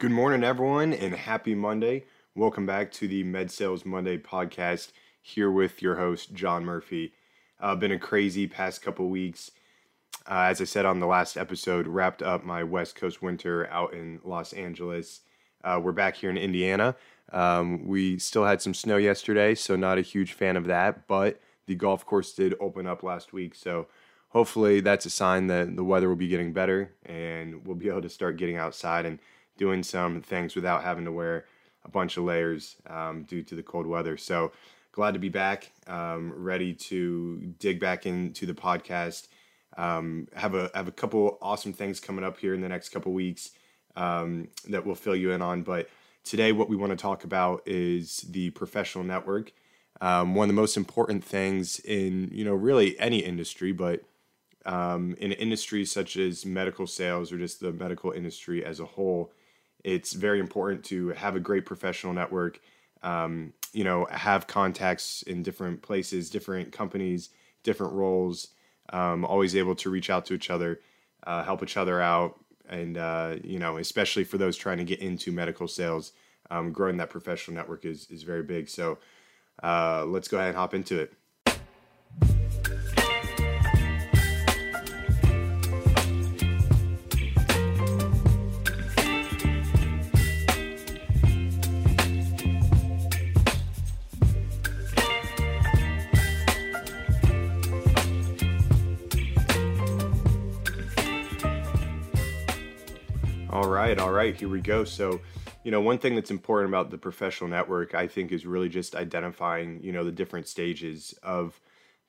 Good morning, everyone, and happy Monday. Welcome back to the Med Sales Monday podcast. Here with your host, John Murphy. Uh, been a crazy past couple weeks. Uh, as I said on the last episode, wrapped up my West Coast winter out in Los Angeles. Uh, we're back here in Indiana. Um, we still had some snow yesterday, so not a huge fan of that. But the golf course did open up last week, so hopefully that's a sign that the weather will be getting better and we'll be able to start getting outside and doing some things without having to wear a bunch of layers um, due to the cold weather. So glad to be back, um, ready to dig back into the podcast. Um, have a have a couple awesome things coming up here in the next couple weeks um, that we'll fill you in on. But today, what we want to talk about is the professional network. Um, one of the most important things in you know really any industry, but um, in industries such as medical sales or just the medical industry as a whole, it's very important to have a great professional network. Um, you know, have contacts in different places, different companies, different roles. Um, always able to reach out to each other, uh, help each other out, and uh, you know, especially for those trying to get into medical sales, um, growing that professional network is is very big. So, uh, let's go ahead and hop into it. Right, all right, here we go. So, you know, one thing that's important about the professional network, I think, is really just identifying, you know, the different stages of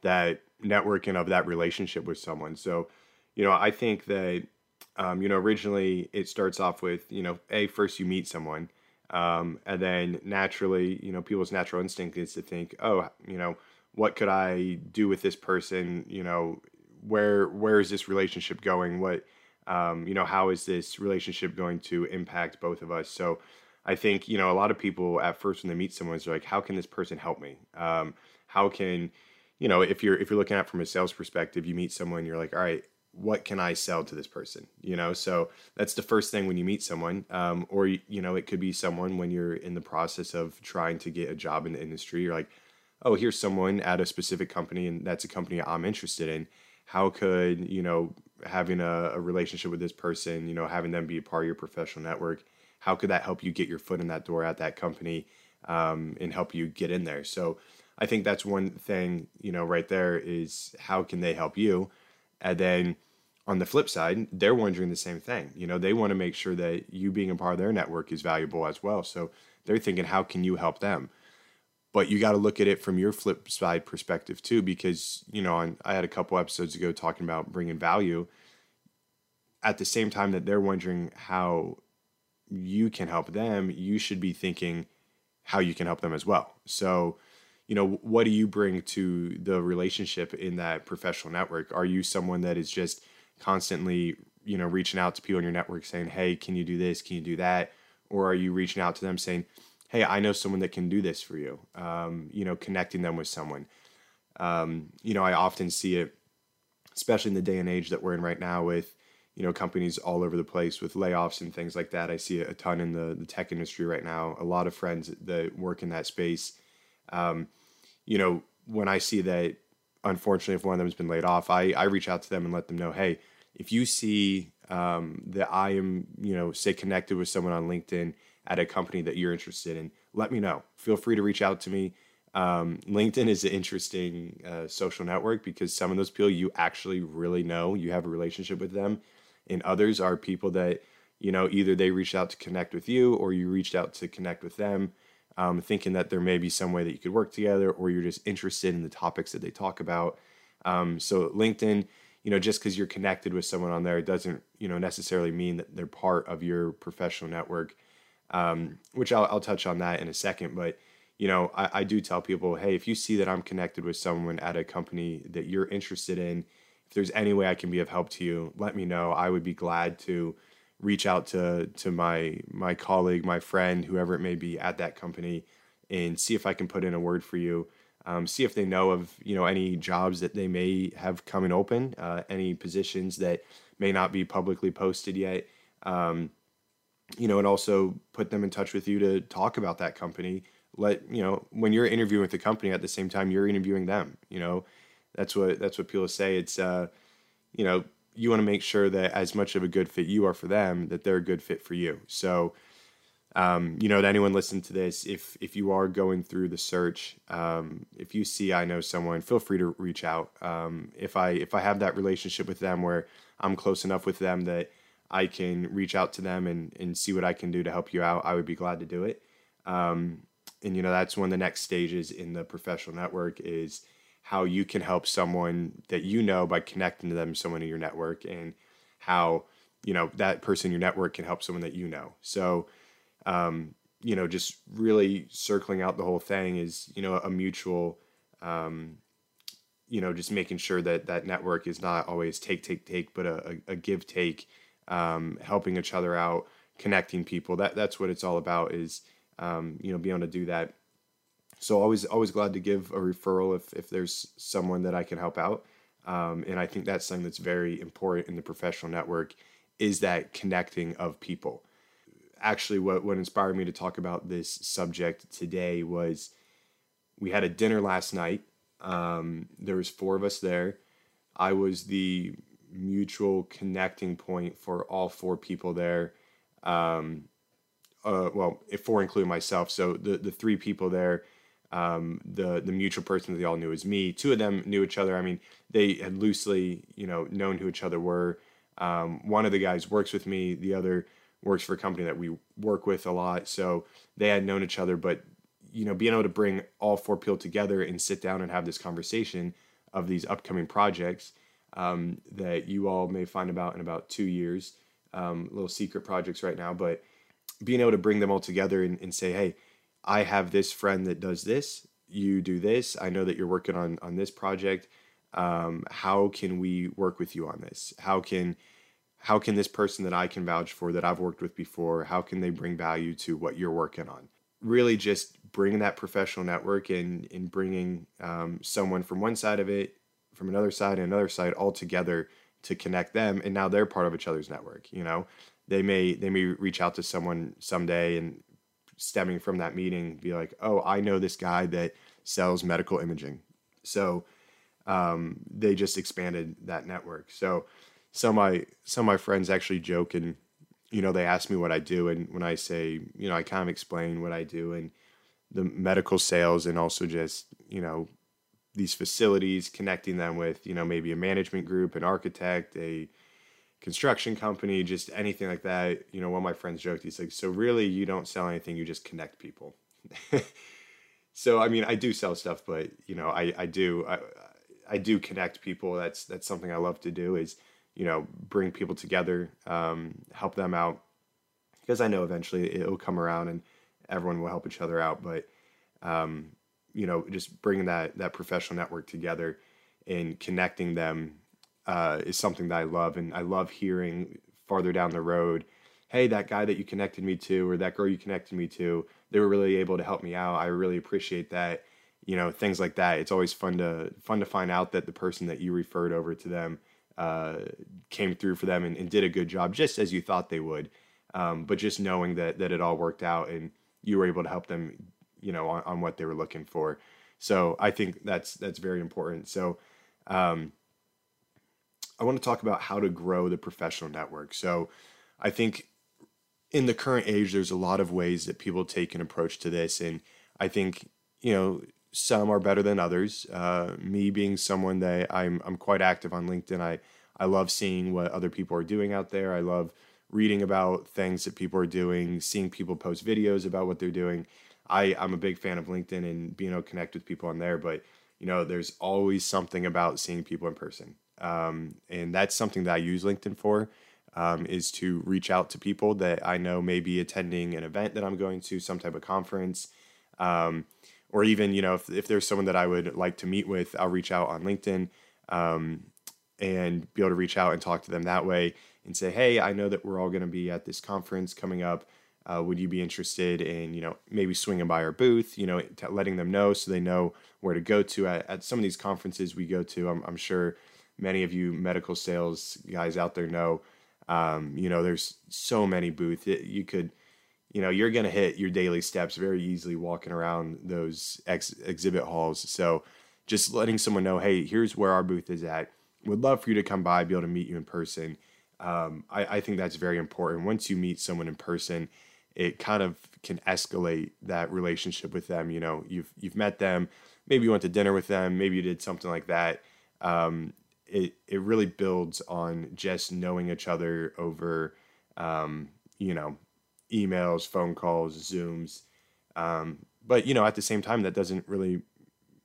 that network and of that relationship with someone. So, you know, I think that, um, you know, originally it starts off with, you know, a first you meet someone, um, and then naturally, you know, people's natural instinct is to think, oh, you know, what could I do with this person? You know, where where is this relationship going? What um, you know, how is this relationship going to impact both of us? So I think, you know, a lot of people at first when they meet someone, they're like, how can this person help me? Um, how can, you know, if you're, if you're looking at from a sales perspective, you meet someone, you're like, all right, what can I sell to this person? You know, so that's the first thing when you meet someone, um, or, you know, it could be someone when you're in the process of trying to get a job in the industry. You're like, oh, here's someone at a specific company and that's a company I'm interested in how could you know having a, a, relationship with this person you know having them be a part of your professional network how could that help you get your foot in that door at that company um, and help you get in there? So i think that's one thing you know right there is how can they help you? And then on the flip side they're wondering the same thing. You know they want to make sure that you being a part of their network is valuable as well. So they're thinking how can you help them but you got to look at it from your flip side perspective too because you know on, i had a couple episodes ago talking about bringing value. At the same time that they're wondering how you can help them you should be thinking how you can help them as well. So you know what do you bring to the relationship in that professional network? Are you someone that is just constantly you know reaching out to people in your network saying hey can you do this? Can you do that? Or are you reaching out to them saying hey, I know someone that can do this for you. Um, you know, connecting them with someone. Um, you know, I often see it, especially in the day and age that we're in right now, with you know companies all over the place with layoffs and things like that. I see it a ton in the the tech industry right now. A lot of friends that work in that space. Um, you know, when I see that, unfortunately, if one of them has been laid off, I I reach out to them and let them know, hey, if you see um, that I am, you know, say connected with someone on LinkedIn at a company that you're interested in, let me know. Feel free to reach out to me. Um, LinkedIn is an interesting uh, social network because some of those people you actually really know, you have a relationship with them, and others are people that you know either they reached out to connect with you or you reached out to connect with them, um, thinking that there may be some way that you could work together, or you're just interested in the topics that they talk about. Um, so LinkedIn, you know, just because you're connected with someone on there doesn't you know necessarily mean that they're part of your professional network um, which I'll, I'll touch on that in a second. But you know, I, I do tell people, hey, if you see that I'm connected with someone at a company that you're interested in, if there's any way I can be of help to you, let me know. I would be glad to reach out to to my my colleague, my friend, whoever it may be at that company, and see if I can put in a word for you. Um, see if they know of you know any jobs that they may have coming open, uh, any positions that may not be publicly posted yet. Um, you know, and also put them in touch with you to talk about that company. Let you know when you're interviewing with the company at the same time you're interviewing them. You know, that's what that's what people say. It's uh, you know, you want to make sure that as much of a good fit you are for them, that they're a good fit for you. So, um, you know, to anyone listening to this, if if you are going through the search, um, if you see I know someone, feel free to reach out. Um, if I if I have that relationship with them where I'm close enough with them that I can reach out to them and, and see what I can do to help you out, I would be glad to do it. Um, and you know, that's one of the next stages in the professional network is how you can help someone that you know by connecting to them, someone in your network, and how you know that person in your network can help someone that you know. So, um, you know, just really circling out the whole thing is you know a mutual. Um, you know, just making sure that that network is not always take, take, take, but a, a, a give, take, um, helping each other out, connecting people. That that's what it's all about. Is um, you know being able to do that. So always always glad to give a referral if if there's someone that I can help out. Um, and I think that's something that's very important in the professional network is that connecting of people. Actually, what what inspired me to talk about this subject today was we had a dinner last night. Um, there was four of us there. I was the mutual connecting point for all four people there. Um, uh, well, if four include myself, so the the three people there, um, the the mutual person that they all knew is me. Two of them knew each other. I mean, they had loosely, you know, known who each other were. Um, one of the guys works with me. The other works for a company that we work with a lot. So they had known each other, but you know, being able to bring all four people together and sit down and have this conversation of these upcoming projects um, that you all may find about in about two years. Um, little secret projects right now, but being able to bring them all together and, and say, hey, I have this friend that does this. You do this. I know that you're working on on this project. Um, how can we work with you on this? How can how can this person that I can vouch for that I've worked with before? How can they bring value to what you're working on? Really, just bringing that professional network and and bringing um, someone from one side of it from another side and another side all together to connect them and now they're part of each other's network you know? They may they may reach out to someone someday and stemming from that meeting be like oh i know this guy that sells medical imaging. So um, they just expanded that network. So some of my some of my friends actually joke and you know they ask me what i do and when i say you know i kind of explain what i do and the medical sales and also just you know these facilities, connecting them with, you know, maybe a management group, an architect, a construction company, just anything like that. You know, one of my friends joked, he's like, so really you don't sell anything, you just connect people. so, I mean, I do sell stuff, but you know, I, I do, I, I do connect people. That's, that's something I love to do is, you know, bring people together, um, help them out because I know eventually it'll come around and everyone will help each other out. But, um, you know, just bringing that that professional network together and connecting them uh, is something that I love, and I love hearing farther down the road, hey, that guy that you connected me to, or that girl you connected me to, they were really able to help me out. I really appreciate that. You know, things like that. It's always fun to fun to find out that the person that you referred over to them uh, came through for them and, and, did a good job, just as you thought they would. Um, but just knowing that that it all worked out and you were able to help them you know on, on what they were looking for. So i think that's that's very important. So um, i want to talk about how to grow the professional network. So i think in the current age there's a lot of ways that people take an approach to this and i think you know some are better than others. Uh, me being someone that I'm, I'm quite active on linkedin i i love seeing what other people are doing out there. I love reading about things that people are doing seeing people post videos about what they're doing I I'm a big fan of LinkedIn and being able to connect with people on there, but you know, there's always something about seeing people in person, um, and that's something that I use LinkedIn for. Um, is to reach out to people that I know may be attending an event that I'm going to, some type of conference, um, or even you know if, if there's someone that I would like to meet with, I'll reach out on LinkedIn um, and be able to reach out and talk to them that way and say, hey, I know that we're all going to be at this conference coming up uh, would you be interested in you know maybe swinging by our booth you know t- letting them know so they know where to go to at, at some of these conferences we go to i'm, I'm sure many of you medical sales guys out there know Um, you know, there's so many booths. You could, you know, you're going to hit your daily steps very easily walking around those ex- exhibit halls. So just letting someone know, hey, here's where our booth is at. Would love for you to come by, be able to meet you in person. Um, I, I think that's very important. Once you meet someone in person, it kind of can escalate that relationship with them. You know, you've you've met them, maybe you went to dinner with them, maybe you did something like that. Um, it it really builds on just knowing each other over, um, you know, emails, phone calls, Zooms. Um, but you know, at the same time, that doesn't really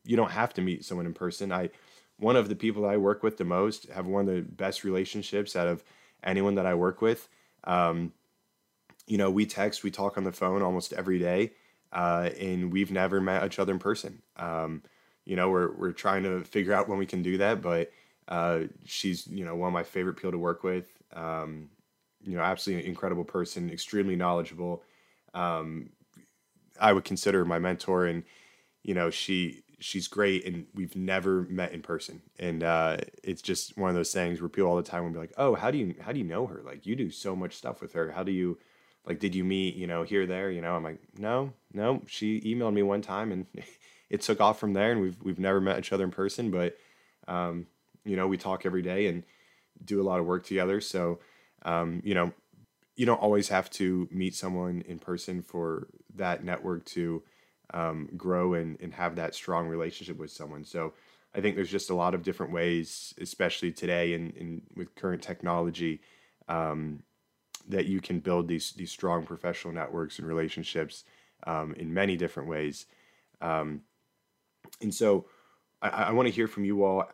you don't have to meet someone in person. I one of the people I work with the most have one of the best relationships out of anyone that I work with. Um, you know, we text, we talk on the phone almost every day, uh, and we've never met each other in person. Um, you know, we're we're trying to figure out when we can do that, but uh, she's you know one of my favorite people to work with. Um, you know, absolutely incredible person, extremely knowledgeable. Um, I would consider her my mentor, and you know, she she's great, and we've never met in person, and uh, it's just one of those things where people all the time will be like, "Oh, how do you how do you know her? Like, you do so much stuff with her. How do you?" Like did you meet you know here there? You know i'm like no no. She emailed me one time and it took off from there and we've we've never met each other in person but um, you know we talk every day and do a lot of work together. So um, you know you don't always have to meet someone in person for that network to um, grow and, and have that strong relationship with someone. So i think there's just a lot of different ways especially today and, with current technology um, that you can build these these strong professional networks and relationships um, in many different ways. Um, and so, I, I want to hear from you all.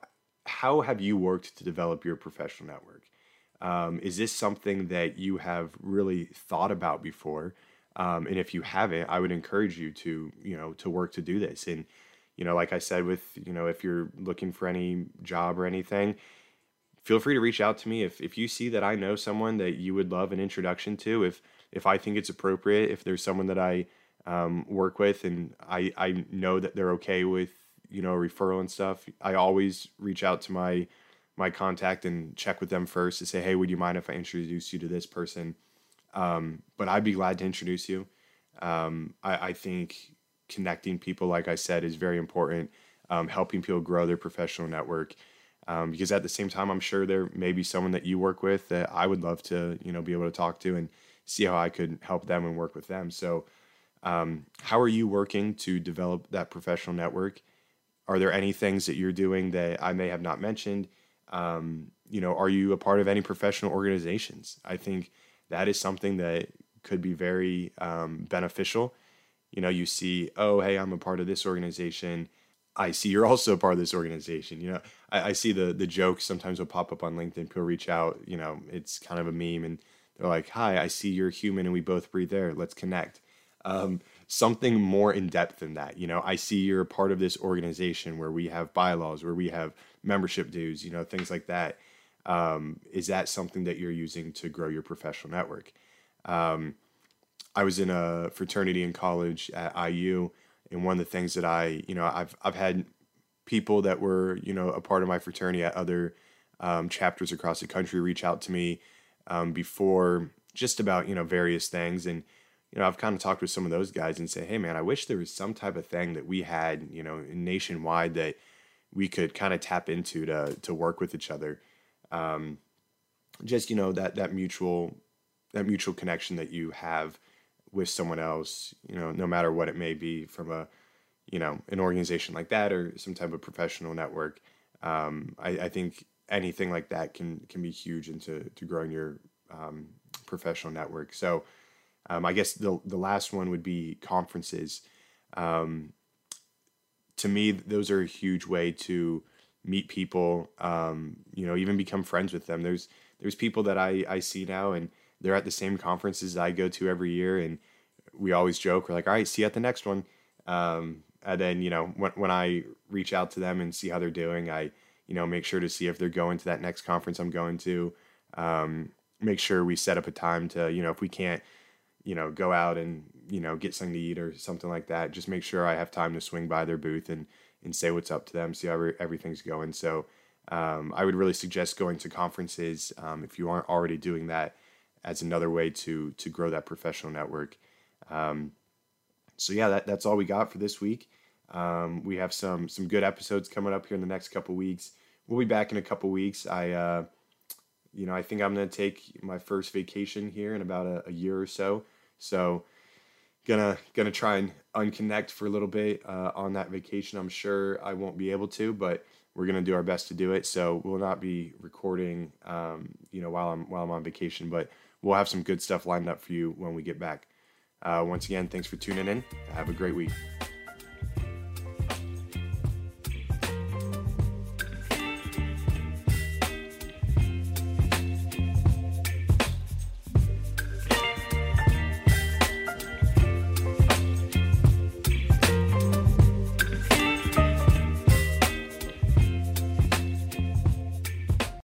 How have you worked to develop your professional network? Um, is this something that you have really thought about before? Um, and if you haven't, I would encourage you to you know to work to do this. And you know, like I said, with you know, if you're looking for any job or anything, feel free to reach out to me if, if you see that I know someone that you would love an introduction to. If if I think it's appropriate, if there's someone that I um, work with and I I know that they're okay with you know referral and stuff, I always reach out to my my contact and check with them first to say, hey, would you mind if I introduce you to this person? Um, but I'd be glad to introduce you. Um, I, I, think connecting people, like I said, is very important. Um, helping people grow their professional network um, because at the same time, I'm sure there may be someone that you work with that I would love to, you know, be able to talk to and see how I could help them and work with them. So, um, how are you working to develop that professional network? Are there any things that you're doing that I may have not mentioned? Um, you know, are you a part of any professional organizations? I think that is something that could be very um, beneficial. You know, you see, oh, hey, I'm a part of this organization I see you're also part of this organization. You know, I, I, see the the jokes sometimes will pop up on LinkedIn. People reach out. You know, it's kind of a meme, and they're like, "Hi, I see you're human, and we both breathe air. Let's connect." Um, something more in depth than that. You know, I see you're a part of this organization where we have bylaws, where we have membership dues. You know, things like that. Um, is that something that you're using to grow your professional network? Um, I was in a fraternity in college at IU and one of the things that I, you know, I've I've had people that were, you know, a part of my fraternity at other um, chapters across the country reach out to me um, before just about you know various things, and you know I've kind of talked with some of those guys and say, hey man, I wish there was some type of thing that we had, you know, nationwide that we could kind of tap into to to work with each other. Um, just you know that that mutual that mutual connection that you have with someone else, you know, no matter what it may be from a, you know, an organization like that or some type of professional network. Um, I, I, think anything like that can can be huge into to growing your um, professional network. So um, I guess the the last one would be conferences. Um, to me, those are a huge way to meet people. Um, you know, even become friends with them. There's there's people that I I see now and they're at the same conferences I go to every year, and we always joke. We're like, all right, see you at the next one. Um, and then you know when when I reach out to them and see how they're doing, I you know make sure to see if they're going to that next conference I'm going to. Um, make sure we set up a time to you know if we can't you know go out and you know get something to eat or something like that, just make sure I have time to swing by their booth and and say what's up to them, see how everything's going. So um, I would really suggest going to conferences um, if you aren't already doing that as another way to to grow that professional network. Um, so yeah, that, that's all we got for this week. Um, we have some some good episodes coming up here in the next couple weeks. We'll be back in a couple weeks. I uh, you know I think I'm gonna take my first vacation here in about a, a year or so. So gonna gonna try and unconnect for a little bit uh, on that vacation. I'm sure I won't be able to, but we're gonna do our best to do it. So we'll not be recording, um, you know, while I'm while I'm on vacation, but we'll have some good stuff lined up for you when we get back. Uh, once again, thanks for tuning in. Have a great week.